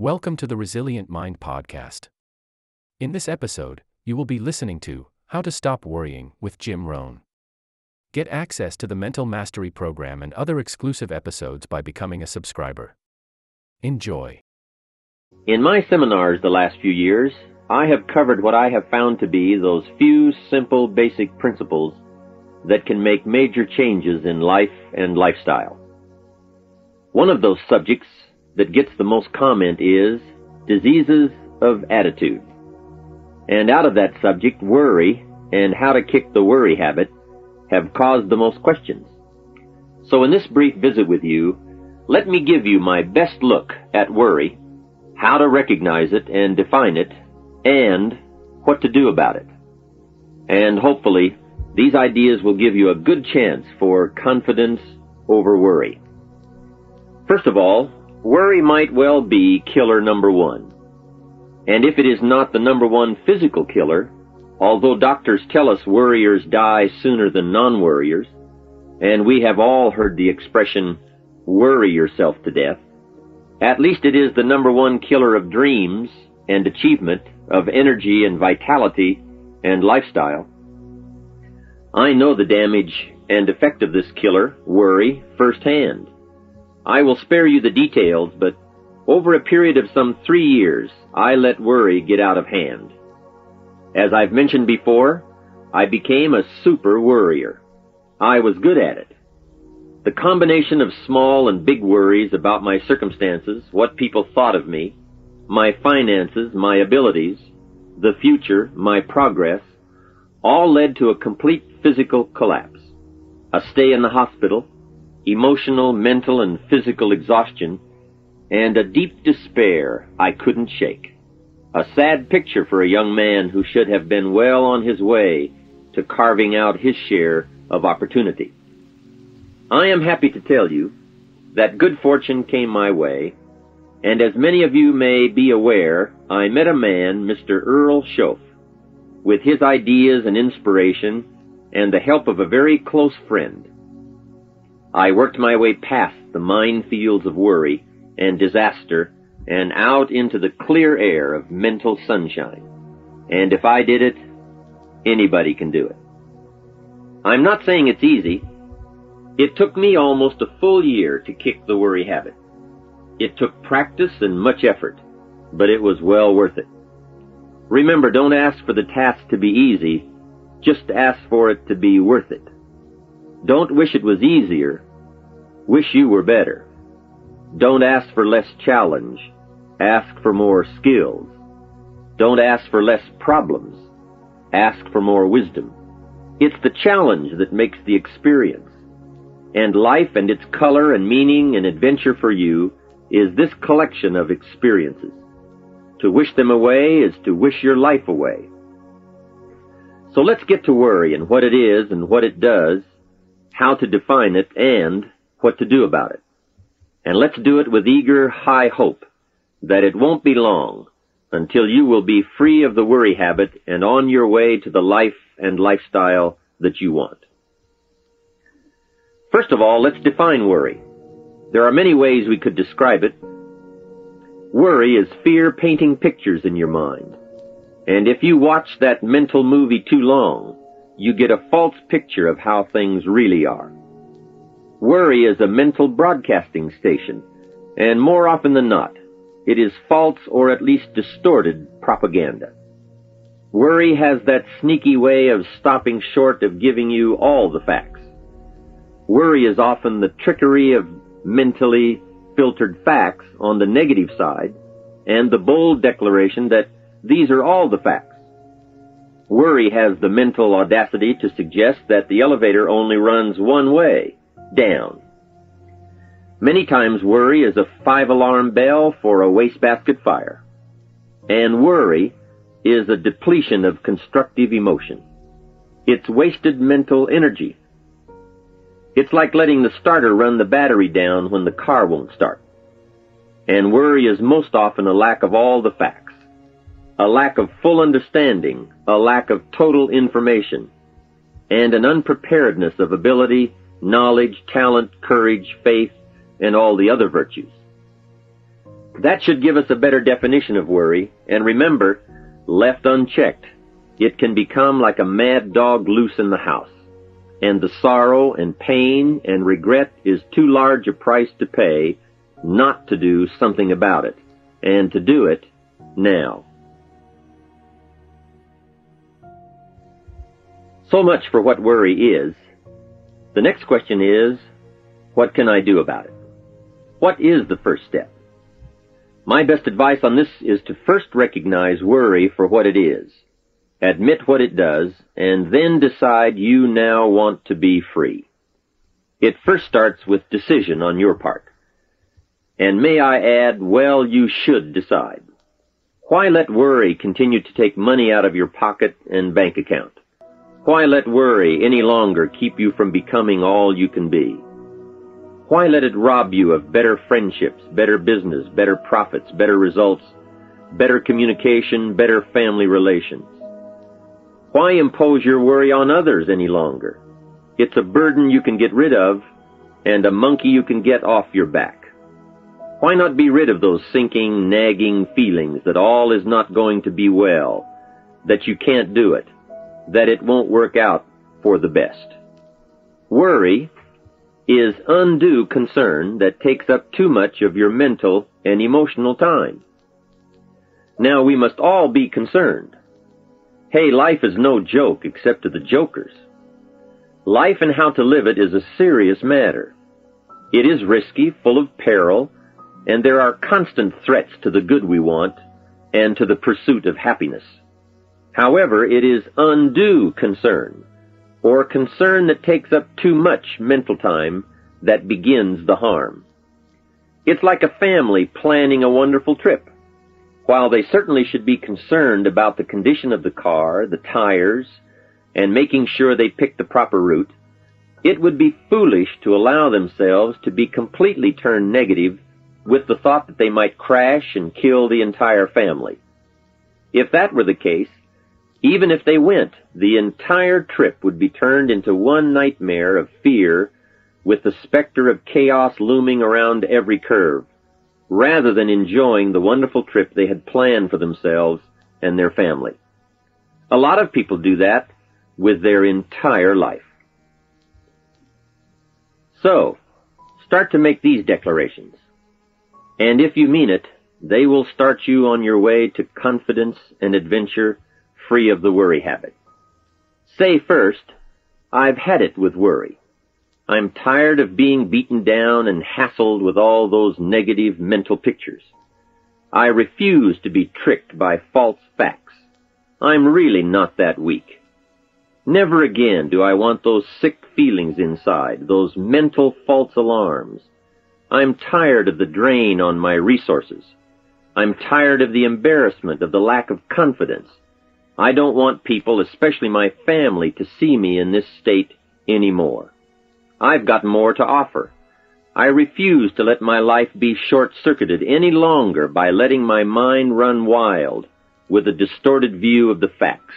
Welcome to the Resilient Mind Podcast. In this episode, you will be listening to How to Stop Worrying with Jim Rohn. Get access to the Mental Mastery Program and other exclusive episodes by becoming a subscriber. Enjoy. In my seminars the last few years, I have covered what I have found to be those few simple basic principles that can make major changes in life and lifestyle. One of those subjects that gets the most comment is diseases of attitude. And out of that subject, worry and how to kick the worry habit have caused the most questions. So in this brief visit with you, let me give you my best look at worry, how to recognize it and define it, and what to do about it. And hopefully, these ideas will give you a good chance for confidence over worry. First of all, worry might well be killer number one. And if it is not the number one physical killer, although doctors tell us worriers die sooner than non-worriers, and we have all heard the expression, worry yourself to death, at least it is the number one killer of dreams and achievement, of energy and vitality and lifestyle. I know the damage and effect of this killer, worry, firsthand. I will spare you the details, but over a period of some three years, I let worry get out of hand. As I've mentioned before, I became a super worrier. I was good at it. The combination of small and big worries about my circumstances, what people thought of me, my finances, my abilities, the future, my progress, all led to a complete physical collapse. A stay in the hospital, emotional, mental, and physical exhaustion, and a deep despair I couldn't shake. A sad picture for a young man who should have been well on his way to carving out his share of opportunity. I am happy to tell you that good fortune came my way, and as many of you may be aware, I met a man, Mr. Earl Shoaff, with his ideas and inspiration and the help of a very close friend. I worked my way past the minefields of worry and disaster and out into the clear air of mental sunshine. And if I did it, anybody can do it. I'm not saying it's easy. It took me almost a full year to kick the worry habit. It took practice and much effort, but it was well worth it. Remember, don't ask for the task to be easy, just ask for it to be worth it. Don't wish it was easier. Wish you were better. Don't ask for less challenge. Ask for more skills. Don't ask for less problems. Ask for more wisdom. It's the challenge that makes the experience. And life and its color and meaning and adventure for you is this collection of experiences. To wish them away is to wish your life away. So let's get to worry and what it is and what it does how to define it, and what to do about it. And let's do it with eager, high hope that it won't be long until you will be free of the worry habit and on your way to the life and lifestyle that you want. First of all, let's define worry. There are many ways we could describe it. Worry is fear painting pictures in your mind. And if you watch that mental movie too long, you get a false picture of how things really are. Worry is a mental broadcasting station, and more often than not, it is false or at least distorted propaganda. Worry has that sneaky way of stopping short of giving you all the facts. Worry is often the trickery of mentally filtered facts on the negative side and the bold declaration that these are all the facts. Worry has the mental audacity to suggest that the elevator only runs one way, down. Many times worry is a five alarm bell for a wastebasket fire. And worry is a depletion of constructive emotion. It's wasted mental energy. It's like letting the starter run the battery down when the car won't start. And worry is most often a lack of all the facts a lack of full understanding, a lack of total information, and an unpreparedness of ability, knowledge, talent, courage, faith, and all the other virtues. That should give us a better definition of worry, and remember, left unchecked, it can become like a mad dog loose in the house, and the sorrow and pain and regret is too large a price to pay not to do something about it, and to do it now. So much for what worry is. The next question is, what can I do about it? What is the first step? My best advice on this is to first recognize worry for what it is, admit what it does, and then decide you now want to be free. It first starts with decision on your part. And may I add, well, you should decide. Why let worry continue to take money out of your pocket and bank account? Why let worry any longer keep you from becoming all you can be? Why let it rob you of better friendships, better business, better profits, better results, better communication, better family relations? Why impose your worry on others any longer? It's a burden you can get rid of and a monkey you can get off your back. Why not be rid of those sinking, nagging feelings that all is not going to be well, that you can't do it, that it won't work out for the best. Worry is undue concern that takes up too much of your mental and emotional time. Now we must all be concerned. Hey, life is no joke except to the jokers. Life and how to live it is a serious matter. It is risky, full of peril, and there are constant threats to the good we want and to the pursuit of happiness. However, it is undue concern, or concern that takes up too much mental time, that begins the harm. It's like a family planning a wonderful trip. While they certainly should be concerned about the condition of the car, the tires, and making sure they pick the proper route, it would be foolish to allow themselves to be completely turned negative with the thought that they might crash and kill the entire family. If that were the case, even if they went, the entire trip would be turned into one nightmare of fear with the specter of chaos looming around every curve, rather than enjoying the wonderful trip they had planned for themselves and their family. A lot of people do that with their entire life. So, start to make these declarations. And if you mean it, they will start you on your way to confidence and adventure free of the worry habit. Say first, I've had it with worry. I'm tired of being beaten down and hassled with all those negative mental pictures. I refuse to be tricked by false facts. I'm really not that weak. Never again do I want those sick feelings inside, those mental false alarms. I'm tired of the drain on my resources. I'm tired of the embarrassment of the lack of confidence. I don't want people, especially my family, to see me in this state anymore. I've got more to offer. I refuse to let my life be short-circuited any longer by letting my mind run wild with a distorted view of the facts,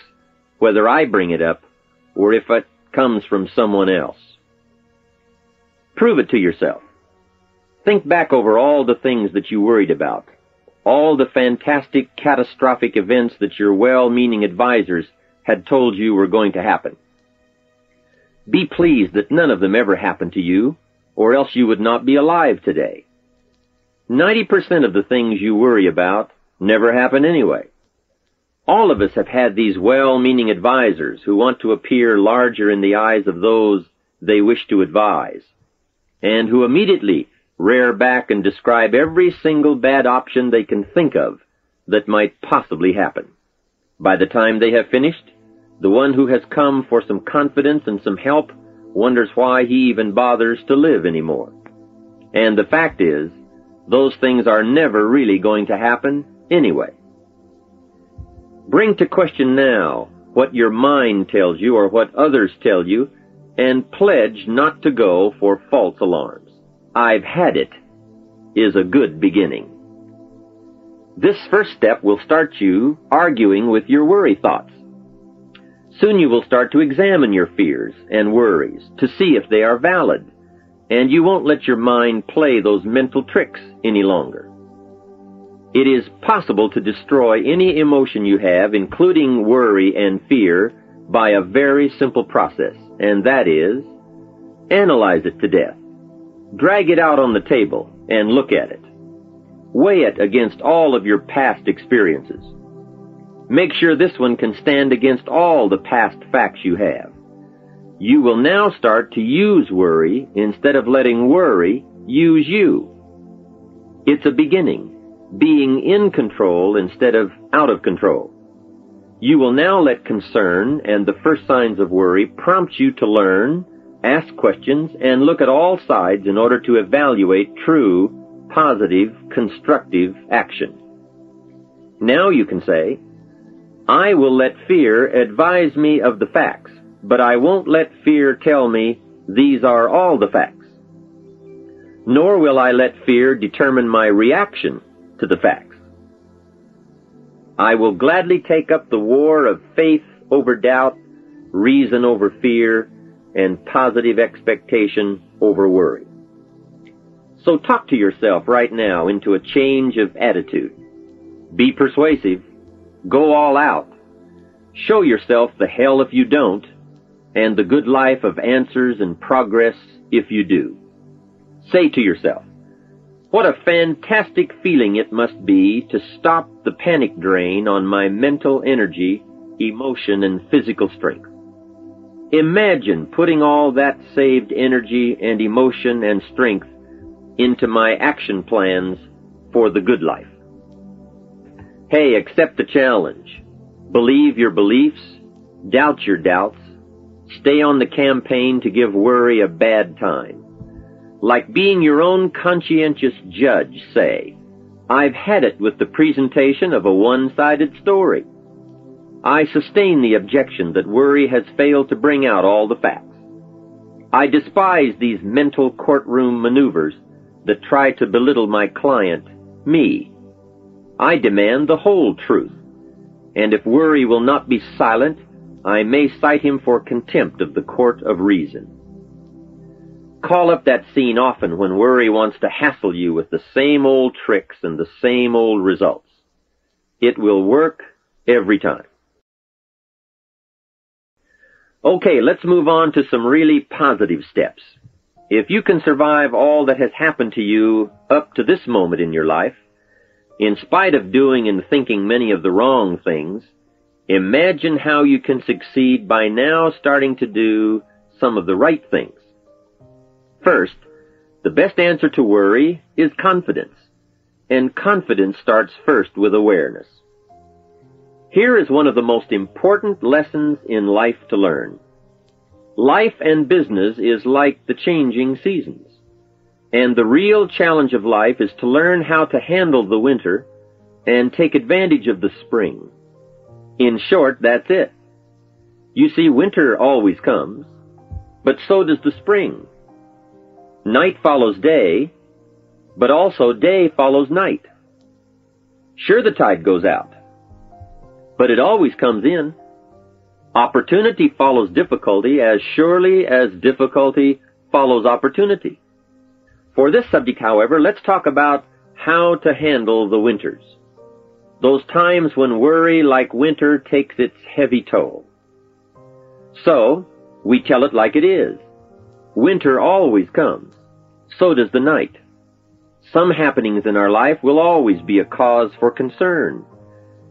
whether I bring it up or if it comes from someone else. Prove it to yourself. Think back over all the things that you worried about all the fantastic, catastrophic events that your well-meaning advisers had told you were going to happen. Be pleased that none of them ever happened to you, or else you would not be alive today. 90% of the things you worry about never happen anyway. All of us have had these well-meaning advisers who want to appear larger in the eyes of those they wish to advise, and who immediately rear back and describe every single bad option they can think of that might possibly happen. By the time they have finished, the one who has come for some confidence and some help wonders why he even bothers to live anymore. And the fact is, those things are never really going to happen anyway. Bring to question now what your mind tells you or what others tell you, and pledge not to go for false alarms. I've had it is a good beginning. This first step will start you arguing with your worry thoughts. Soon you will start to examine your fears and worries to see if they are valid, and you won't let your mind play those mental tricks any longer. It is possible to destroy any emotion you have, including worry and fear, by a very simple process, and that is, analyze it to death. Drag it out on the table and look at it. Weigh it against all of your past experiences. Make sure this one can stand against all the past facts you have. You will now start to use worry instead of letting worry use you. It's a beginning, being in control instead of out of control. You will now let concern and the first signs of worry prompt you to learn, ask questions, and look at all sides in order to evaluate true, positive, constructive action. Now you can say, I will let fear advise me of the facts, but I won't let fear tell me these are all the facts. Nor will I let fear determine my reaction to the facts. I will gladly take up the war of faith over doubt, reason over fear, and positive expectation over worry. So talk to yourself right now into a change of attitude. Be persuasive Go all out. Show yourself the hell if you don't, and the good life of answers and progress if you do. Say to yourself, what a fantastic feeling it must be to stop the panic drain on my mental energy, emotion, and physical strength. Imagine putting all that saved energy and emotion and strength into my action plans for the good life. Hey, accept the challenge. Believe your beliefs, doubt your doubts, stay on the campaign to give worry a bad time. Like being your own conscientious judge, say, I've had it with the presentation of a one-sided story. I sustain the objection that worry has failed to bring out all the facts. I despise these mental courtroom maneuvers that try to belittle my client, me, I demand the whole truth. And if worry will not be silent, I may cite him for contempt of the court of reason. Call up that scene often when worry wants to hassle you with the same old tricks and the same old results. It will work every time. Okay, let's move on to some really positive steps. If you can survive all that has happened to you up to this moment in your life, in spite of doing and thinking many of the wrong things, imagine how you can succeed by now starting to do some of the right things. First, the best answer to worry is confidence, and confidence starts first with awareness. Here is one of the most important lessons in life to learn. Life and business is like the changing seasons. And the real challenge of life is to learn how to handle the winter and take advantage of the spring. In short, that's it. You see, winter always comes, but so does the spring. Night follows day, but also day follows night. Sure, the tide goes out, but it always comes in. Opportunity follows difficulty as surely as difficulty follows opportunity. For this subject, however, let's talk about how to handle the winters. Those times when worry like winter takes its heavy toll. So, we tell it like it is. Winter always comes. So does the night. Some happenings in our life will always be a cause for concern.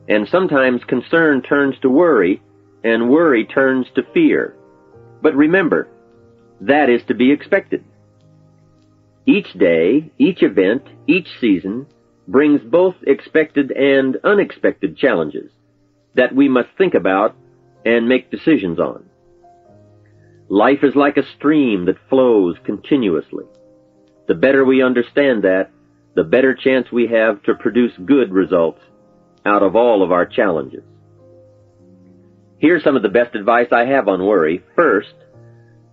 And sometimes concern turns to worry, and worry turns to fear. But remember, that is to be expected. Each day, each event, each season brings both expected and unexpected challenges that we must think about and make decisions on. Life is like a stream that flows continuously. The better we understand that, the better chance we have to produce good results out of all of our challenges. Here's some of the best advice I have on worry. First,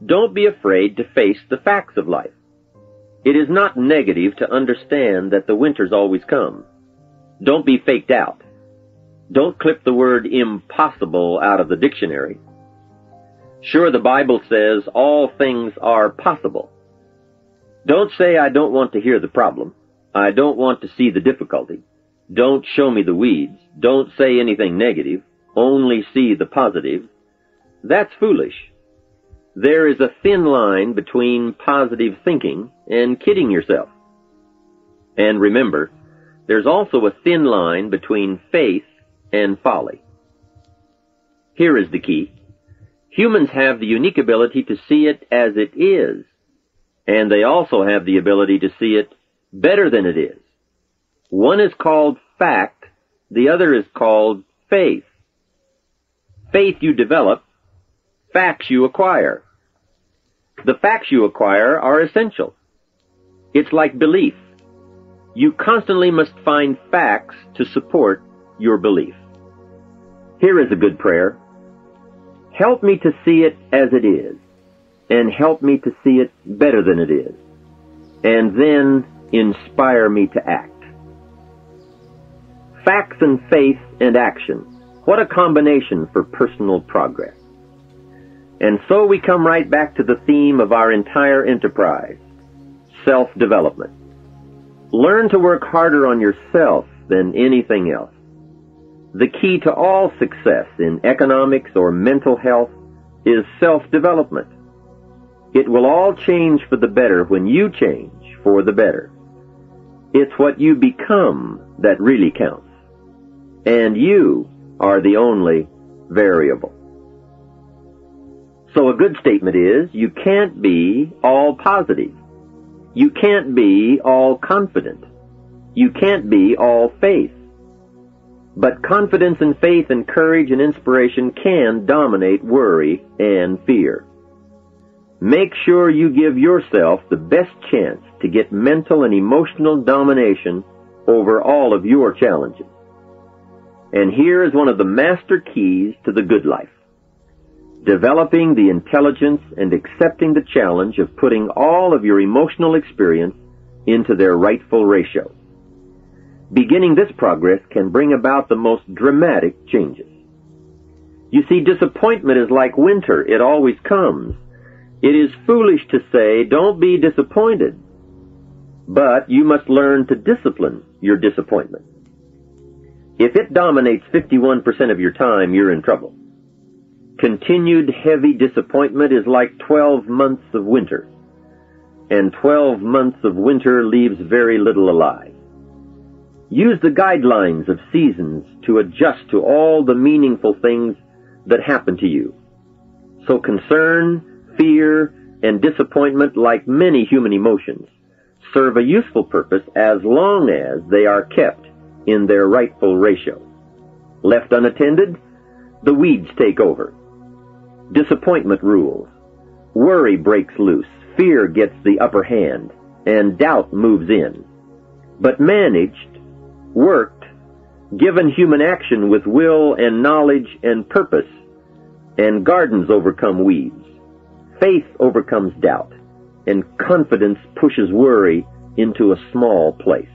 don't be afraid to face the facts of life. It is not negative to understand that the winters always come. Don't be faked out. Don't clip the word impossible out of the dictionary. Sure, the Bible says all things are possible. Don't say I don't want to hear the problem. I don't want to see the difficulty. Don't show me the weeds. Don't say anything negative. Only see the positive. That's foolish. There is a thin line between positive thinking and kidding yourself. And remember, there's also a thin line between faith and folly. Here is the key. Humans have the unique ability to see it as it is, and they also have the ability to see it better than it is. One is called fact, the other is called faith. Faith you develop, facts you acquire. The facts you acquire are essential. It's like belief. You constantly must find facts to support your belief. Here is a good prayer. Help me to see it as it is, and help me to see it better than it is, and then inspire me to act. Facts and faith and action. What a combination for personal progress. And so we come right back to the theme of our entire enterprise, self-development. Learn to work harder on yourself than anything else. The key to all success in economics or mental health is self-development. It will all change for the better when you change for the better. It's what you become that really counts. And you are the only variable. So a good statement is, you can't be all positive. You can't be all confident. You can't be all faith. But confidence and faith and courage and inspiration can dominate worry and fear. Make sure you give yourself the best chance to get mental and emotional domination over all of your challenges. And here is one of the master keys to the good life. Developing the intelligence and accepting the challenge of putting all of your emotional experience into their rightful ratio. Beginning this progress can bring about the most dramatic changes. You see, disappointment is like winter. It always comes. It is foolish to say, don't be disappointed. But you must learn to discipline your disappointment. If it dominates 51% of your time, you're in trouble. Continued heavy disappointment is like 12 months of winter. And 12 months of winter leaves very little alive. Use the guidelines of seasons to adjust to all the meaningful things that happen to you. So concern, fear, and disappointment, like many human emotions, serve a useful purpose as long as they are kept in their rightful ratio. Left unattended, the weeds take over. Disappointment rules. Worry breaks loose. Fear gets the upper hand, and doubt moves in. But managed, worked, given human action with will and knowledge and purpose, and gardens overcome weeds. Faith overcomes doubt, and confidence pushes worry into a small place.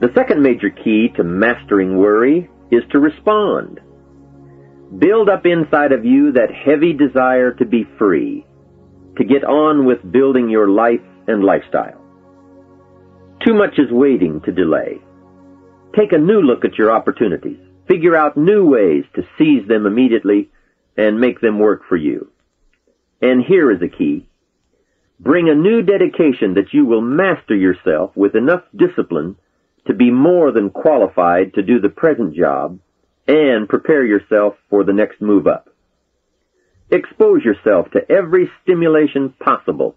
The second major key to mastering worry is to respond. Build up inside of you that heavy desire to be free, to get on with building your life and lifestyle. Too much is waiting to delay. Take a new look at your opportunities. Figure out new ways to seize them immediately and make them work for you. And here is a key. Bring a new dedication that you will master yourself with enough discipline to be more than qualified to do the present job and prepare yourself for the next move up. Expose yourself to every stimulation possible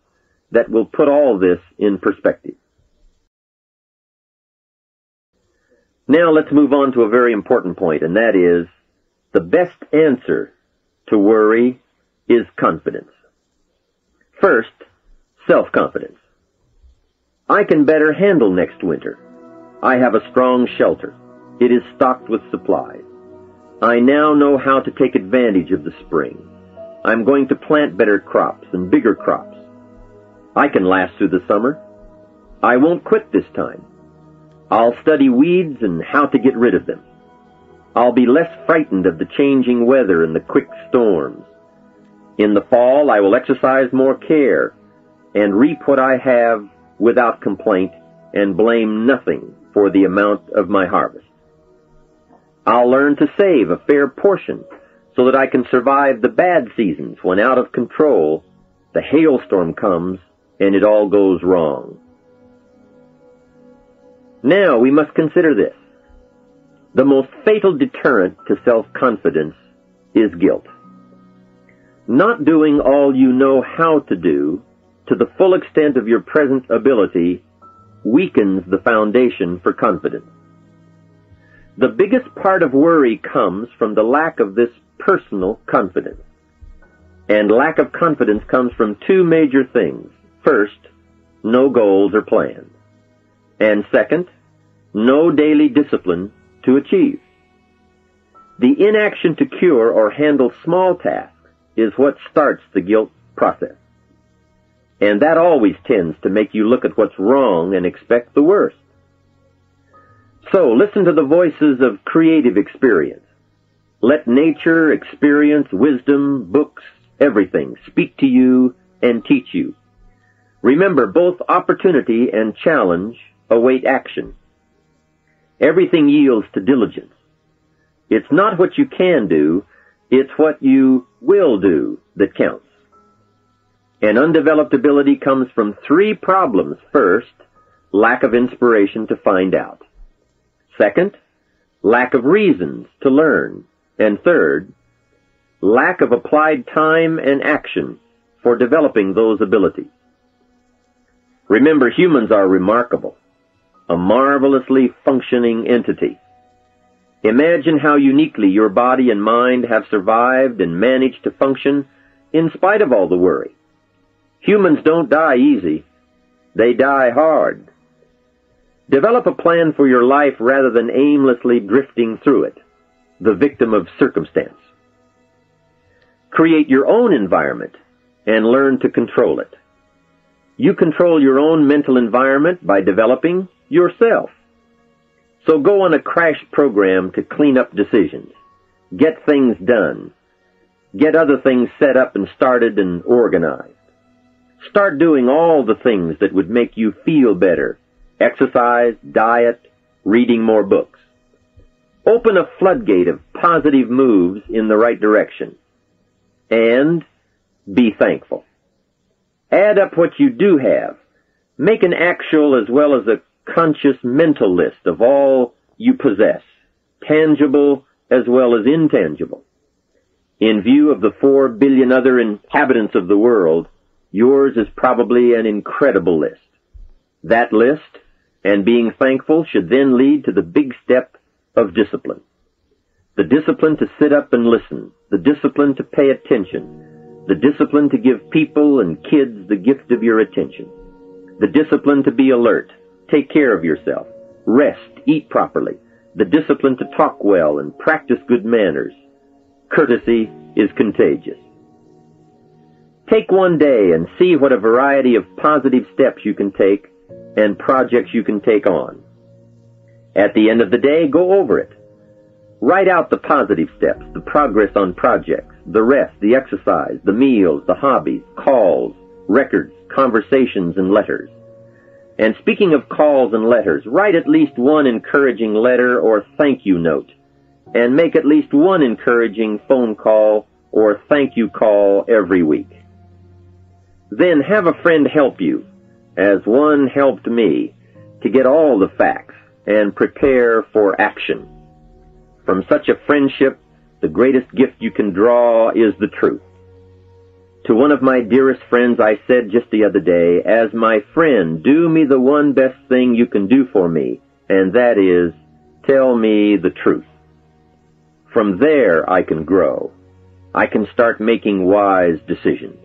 that will put all this in perspective. Now let's move on to a very important point, and that is the best answer to worry is confidence. First, self-confidence. I can better handle next winter. I have a strong shelter. It is stocked with supplies. I now know how to take advantage of the spring. I'm going to plant better crops and bigger crops. I can last through the summer. I won't quit this time. I'll study weeds and how to get rid of them. I'll be less frightened of the changing weather and the quick storms. In the fall, I will exercise more care and reap what I have without complaint and blame nothing for the amount of my harvest. I'll learn to save a fair portion so that I can survive the bad seasons when out of control the hailstorm comes and it all goes wrong. Now we must consider this. The most fatal deterrent to self-confidence is guilt. Not doing all you know how to do to the full extent of your present ability weakens the foundation for confidence. The biggest part of worry comes from the lack of this personal confidence. And lack of confidence comes from two major things. First, no goals or plans. And second, no daily discipline to achieve. The inaction to cure or handle small tasks is what starts the guilt process. And that always tends to make you look at what's wrong and expect the worst. So listen to the voices of creative experience. Let nature, experience, wisdom, books, everything speak to you and teach you. Remember, both opportunity and challenge await action. Everything yields to diligence. It's not what you can do, it's what you will do that counts. And undeveloped ability comes from three problems. First, lack of inspiration to find out. Second, lack of reasons to learn. And third, lack of applied time and action for developing those abilities. Remember, humans are remarkable, a marvelously functioning entity. Imagine how uniquely your body and mind have survived and managed to function in spite of all the worry. Humans don't die easy. They die hard. Develop a plan for your life rather than aimlessly drifting through it, the victim of circumstance. Create your own environment and learn to control it. You control your own mental environment by developing yourself. So go on a crash program to clean up decisions. Get things done. Get other things set up and started and organized. Start doing all the things that would make you feel better. Exercise, diet, reading more books. Open a floodgate of positive moves in the right direction and be thankful. Add up what you do have. Make an actual as well as a conscious mental list of all you possess, tangible as well as intangible. In view of the four billion other inhabitants of the world, yours is probably an incredible list. That list and being thankful should then lead to the big step of discipline. The discipline to sit up and listen. The discipline to pay attention. The discipline to give people and kids the gift of your attention. The discipline to be alert. Take care of yourself. Rest. Eat properly. The discipline to talk well and practice good manners. Courtesy is contagious. Take one day and see what a variety of positive steps you can take and projects you can take on. At the end of the day, go over it. Write out the positive steps, the progress on projects, the rest, the exercise, the meals, the hobbies, calls, records, conversations, and letters. And speaking of calls and letters, write at least one encouraging letter or thank you note. And make at least one encouraging phone call or thank you call every week. Then have a friend help you, as one helped me, to get all the facts and prepare for action. From such a friendship, the greatest gift you can draw is the truth. To one of my dearest friends I said just the other day, as my friend, do me the one best thing you can do for me, and that is, tell me the truth. From there I can grow. I can start making wise decisions.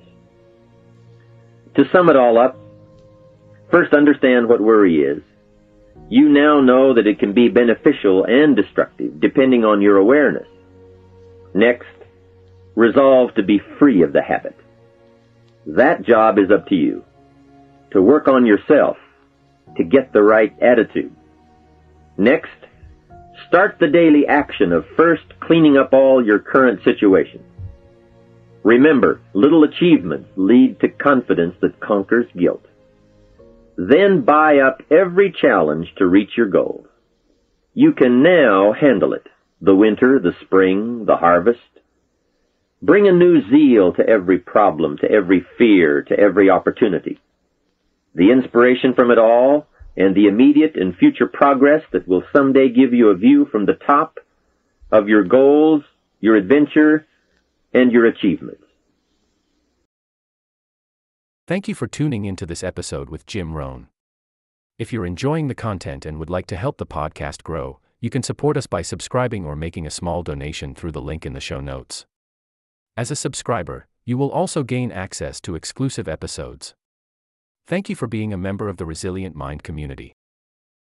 To sum it all up, first understand what worry is. You now know that it can be beneficial and destructive depending on your awareness. Next, resolve to be free of the habit. That job is up to you. To work on yourself, to get the right attitude. Next, start the daily action of first cleaning up all your current situations. Remember, little achievements lead to confidence that conquers guilt. then buy up every challenge to reach your goals. You can now handle it. The winter, the spring, the harvest. Bring a new zeal to every problem, to every fear, to every opportunity. The inspiration from it all and the immediate and future progress that will someday give you a view from the top of your goals, your adventure, and your achievements. Thank you for tuning into this episode with Jim Rohn. If you're enjoying the content and would like to help the podcast grow, you can support us by subscribing or making a small donation through the link in the show notes. As a subscriber, you will also gain access to exclusive episodes. Thank you for being a member of the Resilient Mind community.